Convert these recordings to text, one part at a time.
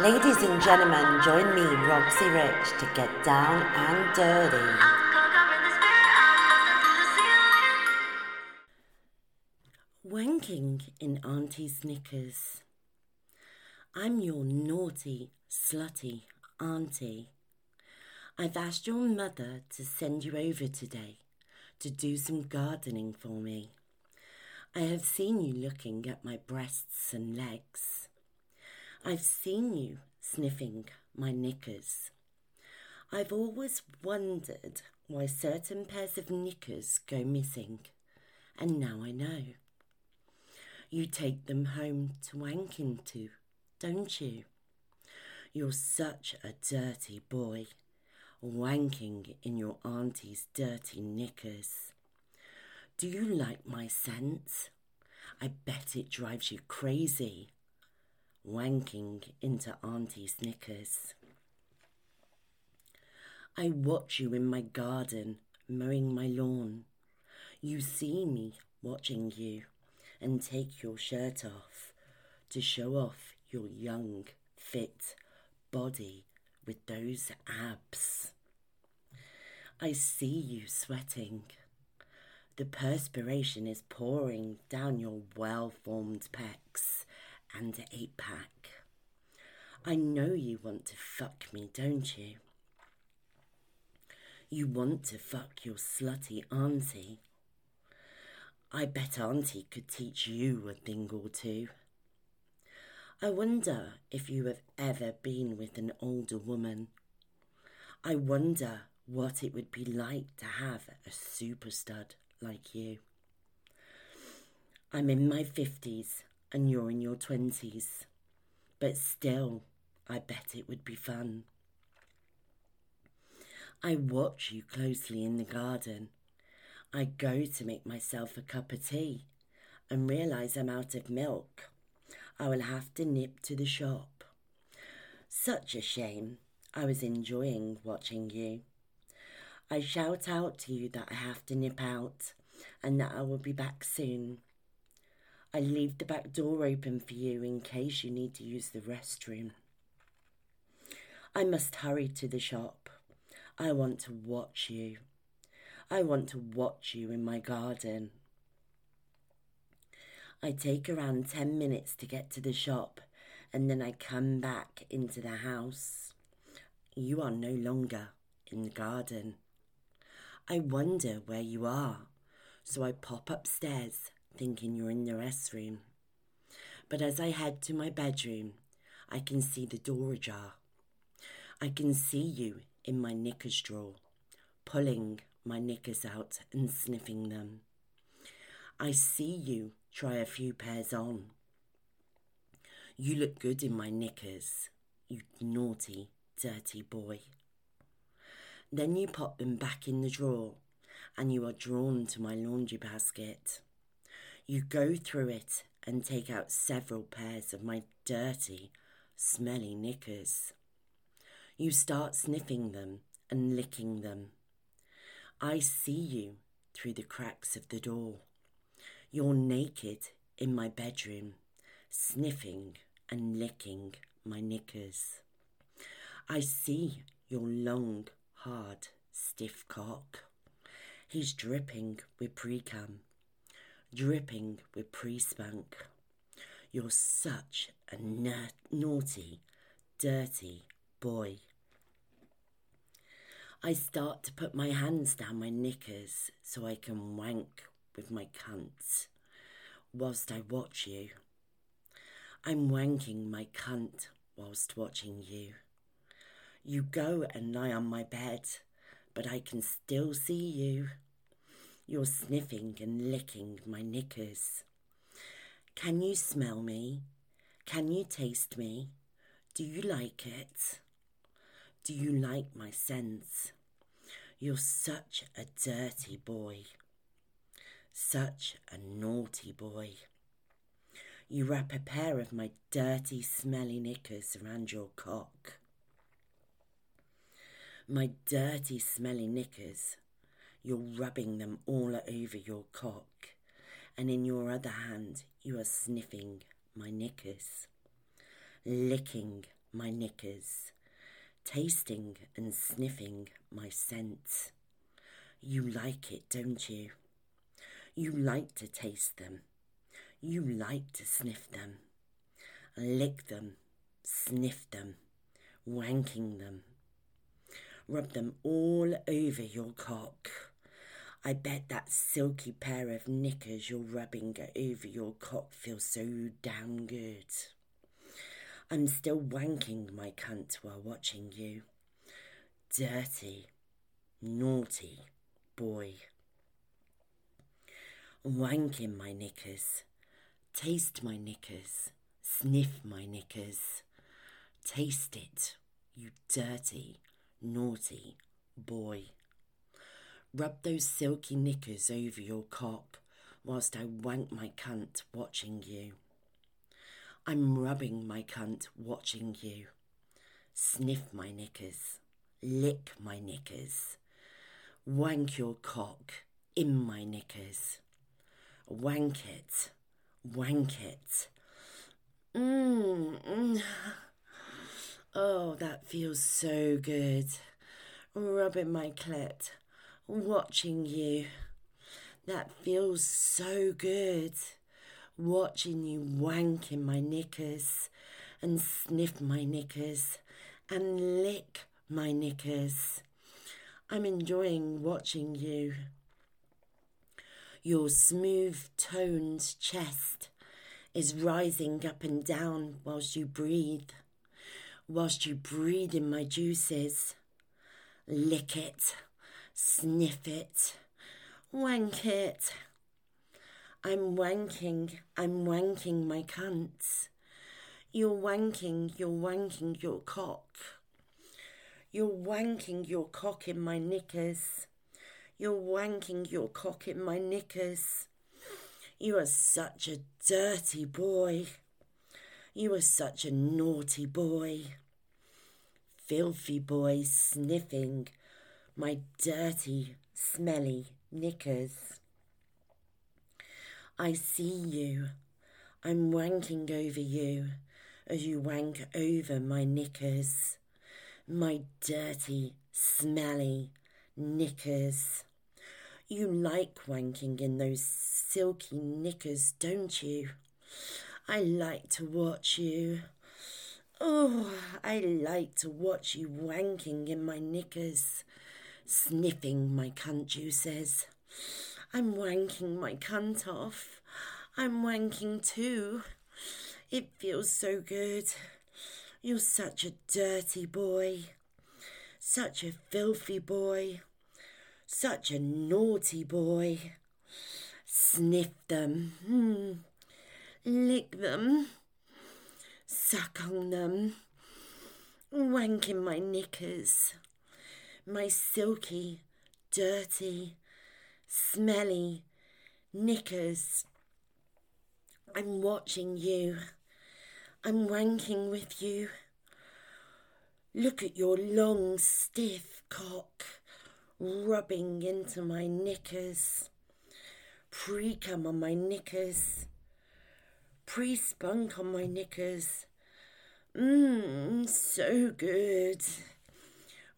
Ladies and gentlemen, join me, Roxy Rich, to get down and dirty. Wanking in Auntie's knickers. I'm your naughty, slutty auntie. I've asked your mother to send you over today to do some gardening for me. I have seen you looking at my breasts and legs. I've seen you sniffing my knickers. I've always wondered why certain pairs of knickers go missing, and now I know. You take them home to wank into, don't you? You're such a dirty boy, wanking in your auntie's dirty knickers. Do you like my scent? I bet it drives you crazy. Wanking into Auntie's knickers. I watch you in my garden, mowing my lawn. You see me watching you and take your shirt off to show off your young, fit body with those abs. I see you sweating. The perspiration is pouring down your well formed pecs and an eight pack. I know you want to fuck me, don't you? You want to fuck your slutty auntie. I bet auntie could teach you a thing or two. I wonder if you have ever been with an older woman. I wonder what it would be like to have a super stud like you. I'm in my 50s and you're in your 20s, but still, I bet it would be fun. I watch you closely in the garden. I go to make myself a cup of tea and realise I'm out of milk. I will have to nip to the shop. Such a shame. I was enjoying watching you. I shout out to you that I have to nip out and that I will be back soon. I leave the back door open for you in case you need to use the restroom. I must hurry to the shop. I want to watch you. I want to watch you in my garden. I take around 10 minutes to get to the shop and then I come back into the house. You are no longer in the garden. I wonder where you are, so I pop upstairs thinking you're in the restroom. But as I head to my bedroom, I can see the door ajar. I can see you in my knickers drawer, pulling my knickers out and sniffing them. I see you try a few pairs on. You look good in my knickers, you naughty, dirty boy. Then you pop them back in the drawer and you are drawn to my laundry basket. You go through it and take out several pairs of my dirty, smelly knickers. You start sniffing them and licking them. I see you through the cracks of the door. You're naked in my bedroom, sniffing and licking my knickers. I see your long, hard, stiff cock. He's dripping with pre-cum, dripping with pre-spunk. You're such a na- naughty, dirty boy. I start to put my hands down my knickers so I can wank with my cunt whilst I watch you. I'm wanking my cunt whilst watching you. You go and lie on my bed, but I can still see you. You're sniffing and licking my knickers. Can you smell me? Can you taste me? Do you like it? Do you like my scents? You're such a dirty boy. Such a naughty boy. You wrap a pair of my dirty, smelly knickers around your cock my dirty, smelly knickers. You're rubbing them all over your cock, and in your other hand you are sniffing my knickers, licking my knickers, tasting and sniffing my scent. You like it, don't you? You like to taste them. You like to sniff them, lick them, sniff them, wanking them. Rub them all over your cock. I bet that silky pair of knickers you're rubbing over your cock feels so damn good. I'm still wanking my cunt while watching you. Dirty, naughty boy. Wanking my knickers. Taste my knickers. Sniff my knickers. Taste it, you dirty, naughty boy. Rub those silky knickers over your cock whilst I wank my cunt watching you. I'm rubbing my cunt watching you. Sniff my knickers, lick my knickers, wank your cock in my knickers. Wank it, wank it. Mmm. Mm. Oh, that feels so good. Rubbing my clit, watching you. That feels so good watching you wank in my knickers and sniff my knickers and lick my knickers. I'm enjoying watching you. Your smooth toned chest is rising up and down whilst you breathe, whilst you breathe in my juices. Lick it, sniff it, wank it. I'm wanking, I'm wanking my cunts. You're wanking, you're wanking your cock. You're wanking your cock in my knickers. You're wanking your cock in my knickers. You are such a dirty boy. You are such a naughty boy. Filthy boy sniffing my dirty, smelly knickers. I see you. I'm wanking over you as you wank over my knickers, my dirty, smelly knickers. You like wanking in those silky knickers, don't you? I like to watch you. Oh, I like to watch you wanking in my knickers, sniffing my cunt juices. I'm wanking my cunt off. I'm wanking too. It feels so good. You're such a dirty boy. Such a filthy boy. Such a naughty boy. Sniff them. Hmm. Lick them. Suck on them. Wank in my knickers. My silky, dirty, smelly knickers. I'm watching you. I'm wanking with you. Look at your long, stiff cock rubbing into my knickers. Pre cum on my knickers. Pre spunk on my knickers. Mmm, so good.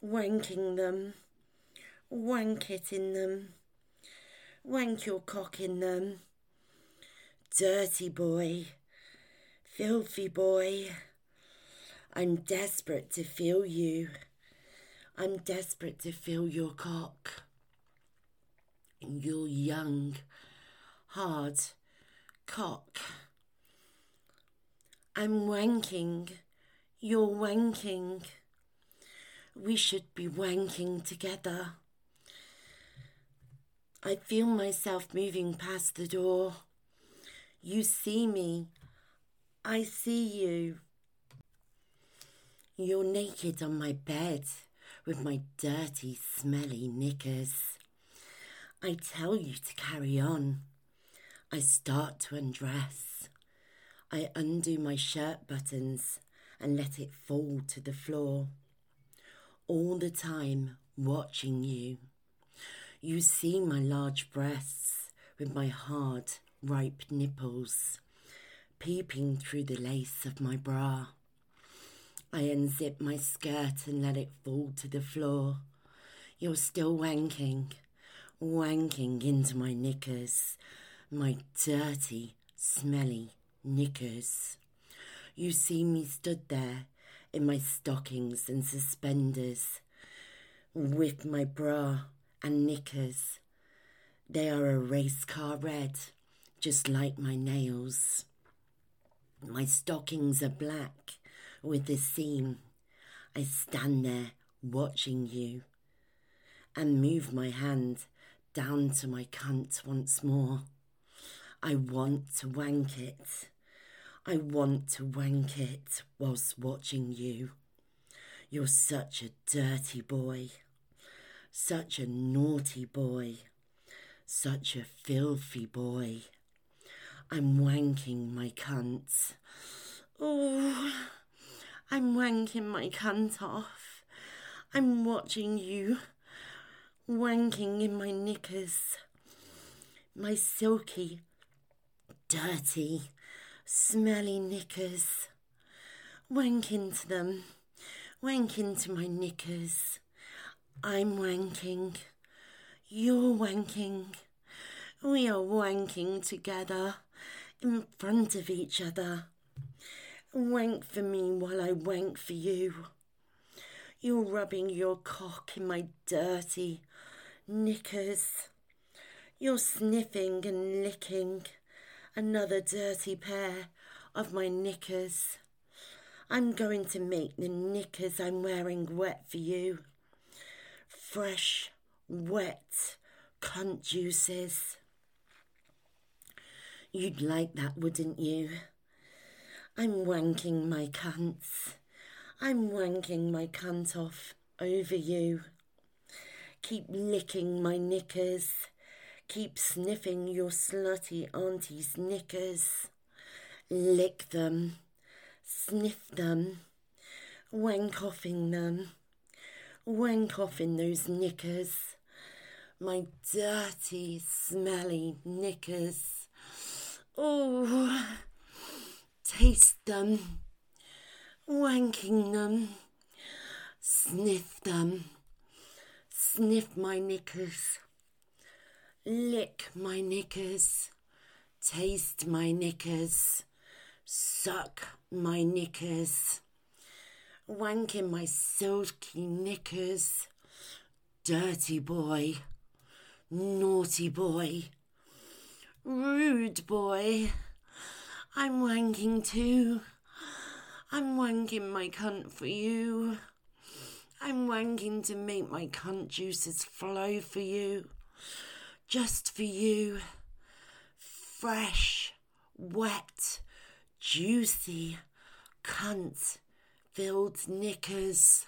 Wanking them. Wank it in them. Wank your cock in them. Dirty boy. Filthy boy. I'm desperate to feel you. I'm desperate to feel your cock. Your young, hard cock. I'm wanking. You're wanking. We should be wanking together. I feel myself moving past the door. You see me. I see you. You're naked on my bed with my dirty, smelly knickers. I tell you to carry on. I start to undress. I undo my shirt buttons and let it fall to the floor. All the time watching you. You see my large breasts with my hard, ripe nipples peeping through the lace of my bra. I unzip my skirt and let it fall to the floor. You're still wanking, wanking into my knickers, my dirty, smelly knickers. You see me stood there in my stockings and suspenders, with my bra and knickers. They are a race car red, just like my nails. My stockings are black with the seam. I stand there watching you and move my hand down to my cunt once more. I want to wank it. I want to wank it whilst watching you. You're such a dirty boy, such a naughty boy, such a filthy boy. I'm wanking my cunt. Oh, I'm wanking my cunt off. I'm watching you wanking in my knickers, my silky, dirty, smelly knickers. Wank into them, wank into my knickers. I'm wanking, you're wanking. We are wanking together in front of each other. Wank for me while I wank for you. You're rubbing your cock in my dirty knickers. You're sniffing and licking another dirty pair of my knickers. I'm going to make the knickers I'm wearing wet for you. Fresh, wet cunt juices. You'd like that, wouldn't you? I'm wanking my cunts. I'm wanking my cunt off over you. Keep licking my knickers. Keep sniffing your slutty auntie's knickers. Lick them. Sniff them. Wank off in them. Wank in those knickers. My dirty, smelly knickers. Oh, taste them wanking them, sniff them, sniff my knickers, lick my knickers, taste my knickers, suck my knickers, wanking my silky knickers, dirty boy, naughty boy, rude boy. I'm wanking too. I'm wanking my cunt for you. I'm wanking to make my cunt juices flow for you. Just for you. Fresh, wet, juicy, cunt filled knickers.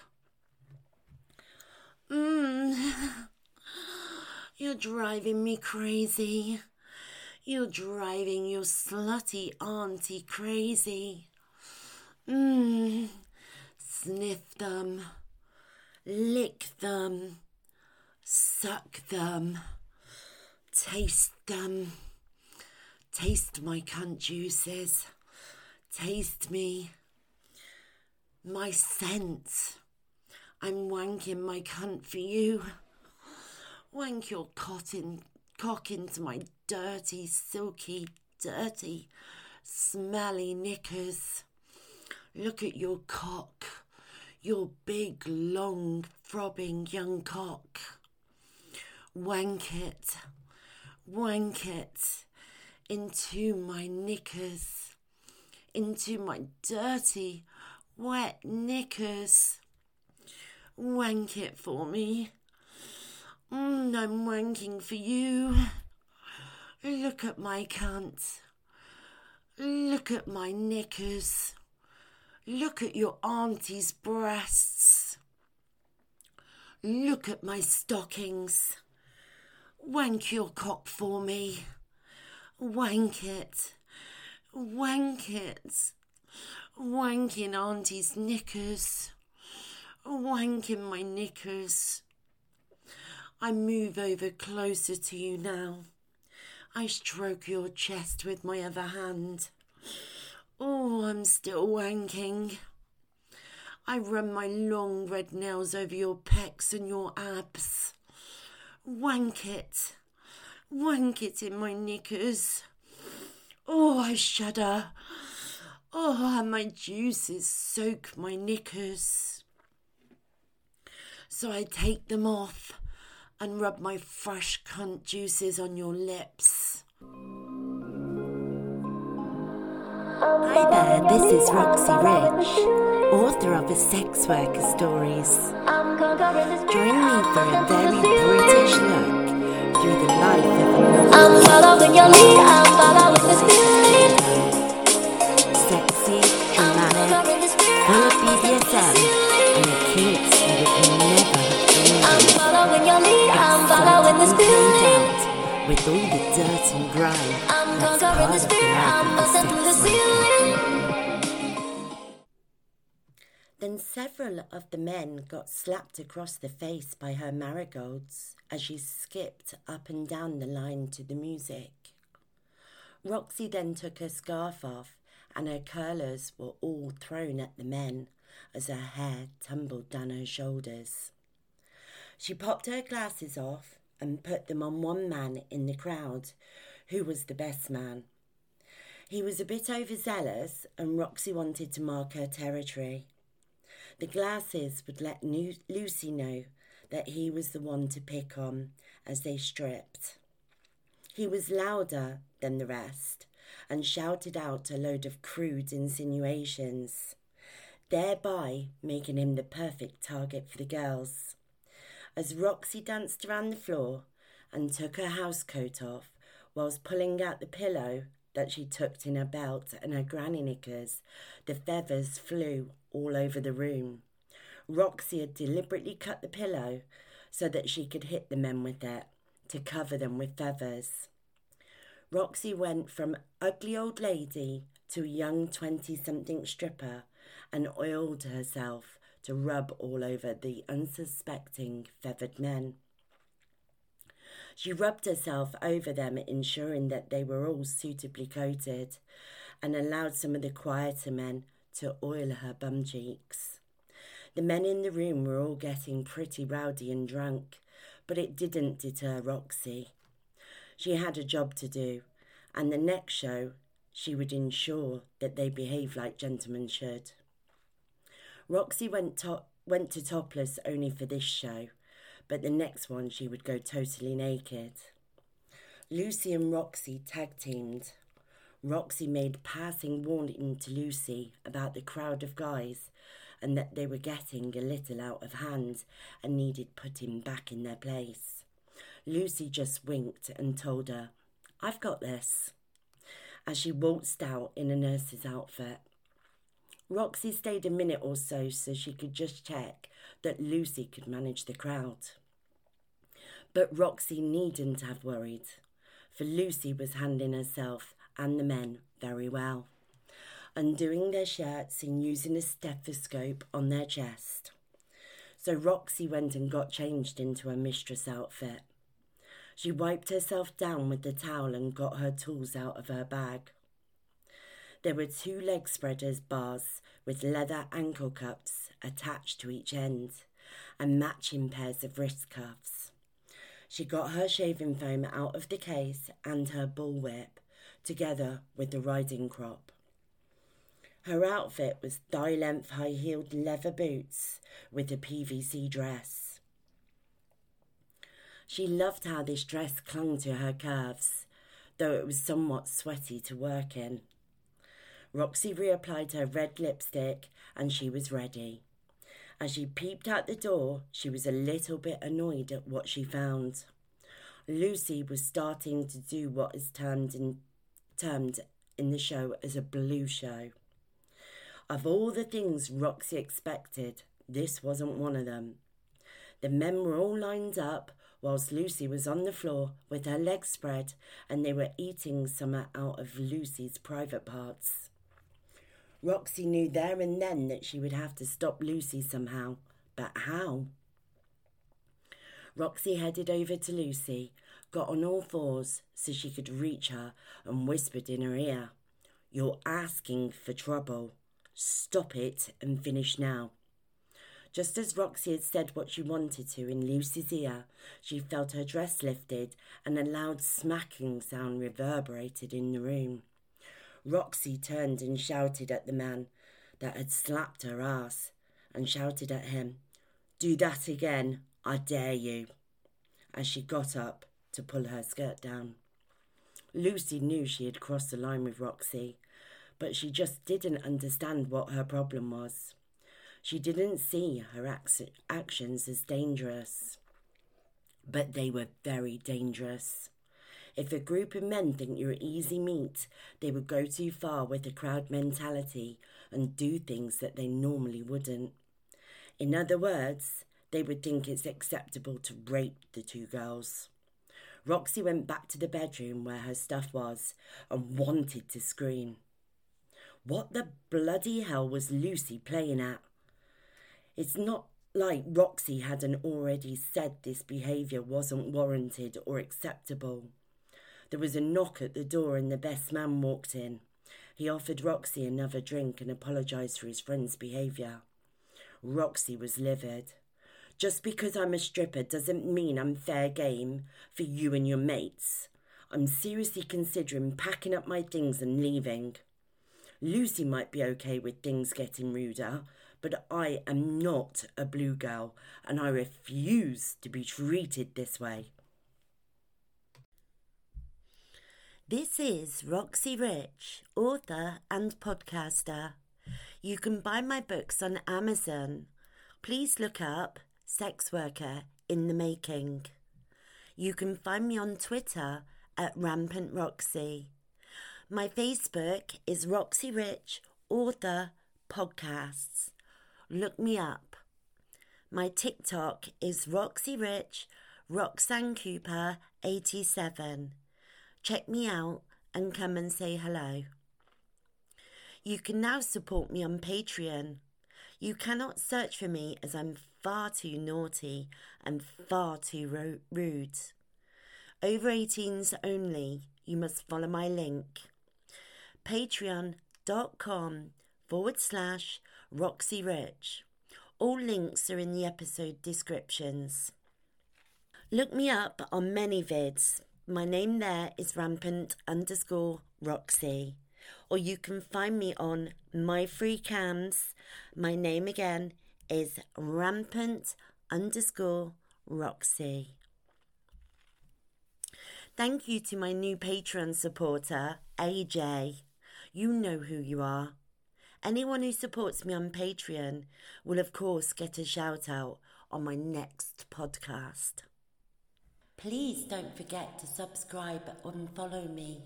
Mmm. You're driving me crazy. You're driving your slutty auntie crazy. Mmm. Sniff them. Lick them. Suck them. Taste them. Taste my cunt juices. Taste me. My scent. I'm wanking my cunt for you. Wank your cotton cock into my dirty, silky, dirty, smelly knickers. Look at your cock, your big, long, throbbing young cock. Wank it, wank it into my knickers, into my dirty, wet knickers. Wank it for me. Mm, I'm wanking for you. Look at my cunt. Look at my knickers. Look at your auntie's breasts. Look at my stockings. Wank your cock for me. Wank it. Wank it. Wanking auntie's knickers. Wanking my knickers. I move over closer to you now. I stroke your chest with my other hand. Oh, I'm still wanking. I run my long red nails over your pecs and your abs. Wank it. Wank it in my knickers. Oh, I shudder. Oh, my juices soak my knickers. So I take them off and rub my fresh cunt juices on your lips. Hi there, this is Roxy Rich, author of the Sex Worker Stories. Join me for a very British look through the life of a I'm following your lead, I'm following the spirit. Sexy, dramatic, full of BDSM, and the kinks you would never have dreamed I'm following your lead, I'm following the spirit with all the dirt and grime. I'm conquering the spirit, I'm busting through the ceiling. Then several of the men got slapped across the face by her marigolds as she skipped up and down the line to the music. Roxy then took her scarf off, and her curlers were all thrown at the men as her hair tumbled down her shoulders. She popped her glasses off and put them on one man in the crowd, who was the best man. He was a bit overzealous, and Roxy wanted to mark her territory. The glasses would let Lucy know that he was the one to pick on as they stripped. He was louder than the rest and shouted out a load of crude insinuations, thereby making him the perfect target for the girls. As Roxy danced around the floor and took her housecoat off, whilst pulling out the pillow that she tucked in her belt and her granny knickers, the feathers flew all over the room. Roxy had deliberately cut the pillow so that she could hit the men with it to cover them with feathers. Roxy went from ugly old lady to young 20 something stripper and oiled herself to rub all over the unsuspecting feathered men. She rubbed herself over them, ensuring that they were all suitably coated, and allowed some of the quieter men to oil her bum cheeks. The men in the room were all getting pretty rowdy and drunk, but it didn't deter Roxy. She had a job to do, and the next show she would ensure that they behaved like gentlemen should. Roxy went, to- went to topless only for this show, but the next one she would go totally naked. Lucy and Roxy tag teamed. Roxy made passing warning to Lucy about the crowd of guys and that they were getting a little out of hand and needed putting back in their place. Lucy just winked and told her, I've got this, as she waltzed out in a nurse's outfit. Roxy stayed a minute or so so she could just check that Lucy could manage the crowd. But Roxy needn't have worried, for Lucy was handling herself and the men very well, undoing their shirts and using a stethoscope on their chest. So Roxy went and got changed into her mistress outfit. She wiped herself down with the towel and got her tools out of her bag. There were two leg spreaders bars with leather ankle cups attached to each end and matching pairs of wrist cuffs. She got her shaving foam out of the case and her bullwhip, together with the riding crop. Her outfit was thigh length high heeled leather boots with a PVC dress. She loved how this dress clung to her curves, though it was somewhat sweaty to work in. Roxy reapplied her red lipstick and she was ready. As she peeped out the door, she was a little bit annoyed at what she found. Lucy was starting to do what is termed in, termed in the show as a blue show. Of all the things Roxy expected, this wasn't one of them. The men were all lined up whilst Lucy was on the floor with her legs spread and they were eating some out of Lucy's private parts. Roxy knew there and then that she would have to stop Lucy somehow, but how? Roxy headed over to Lucy, got on all fours so she could reach her, and whispered in her ear, You're asking for trouble. Stop it and finish now. Just as Roxy had said what she wanted to in Lucy's ear, she felt her dress lifted and a loud smacking sound reverberated in the room. Roxy turned and shouted at the man that had slapped her ass and shouted at him, Do that again, I dare you, as she got up to pull her skirt down. Lucy knew she had crossed the line with Roxy, but she just didn't understand what her problem was. She didn't see her actions as dangerous, but they were very dangerous. If a group of men think you're easy meat, they would go too far with the crowd mentality and do things that they normally wouldn't. In other words, they would think it's acceptable to rape the two girls. Roxy went back to the bedroom where her stuff was and wanted to scream. What the bloody hell was Lucy playing at? It's not like Roxy hadn't already said this behaviour wasn't warranted or acceptable. There was a knock at the door and the best man walked in. He offered Roxy another drink and apologised for his friend's behaviour. Roxy was livid. Just because I'm a stripper doesn't mean I'm fair game for you and your mates. I'm seriously considering packing up my things and leaving. Lucy might be okay with things getting ruder, but I am not a blue girl and I refuse to be treated this way. This is Roxy Rich, author and podcaster. You can buy my books on Amazon. Please look up Sex Worker in the Making. You can find me on Twitter at Rampant Roxy. My Facebook is Roxy Rich, author, podcasts look me up. My TikTok is Roxy Rich, Roxanne Cooper 87. Check me out and come and say hello. You can now support me on Patreon. You cannot search for me as I'm far too naughty and far too ro- rude. Over 18s only, you must follow my link. Patreon.com forward slash Roxy Rich. All links are in the episode descriptions. Look me up on ManyVids. My name there is rampant underscore Roxy. Or you can find me on MyFreeCams. My name again is rampant underscore Roxy. Thank you to my new Patreon supporter, AJ. You know who you are. Anyone who supports me on Patreon will, of course, get a shout out on my next podcast. Please don't forget to subscribe and follow me.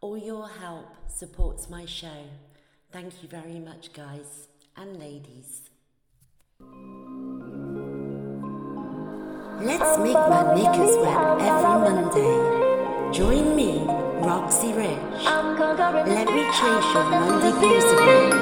All your help supports my show. Thank you very much, guys and ladies. Let's make my knickers wet every Monday. Join me Roxy Rich. Let me chase your Monday blues away.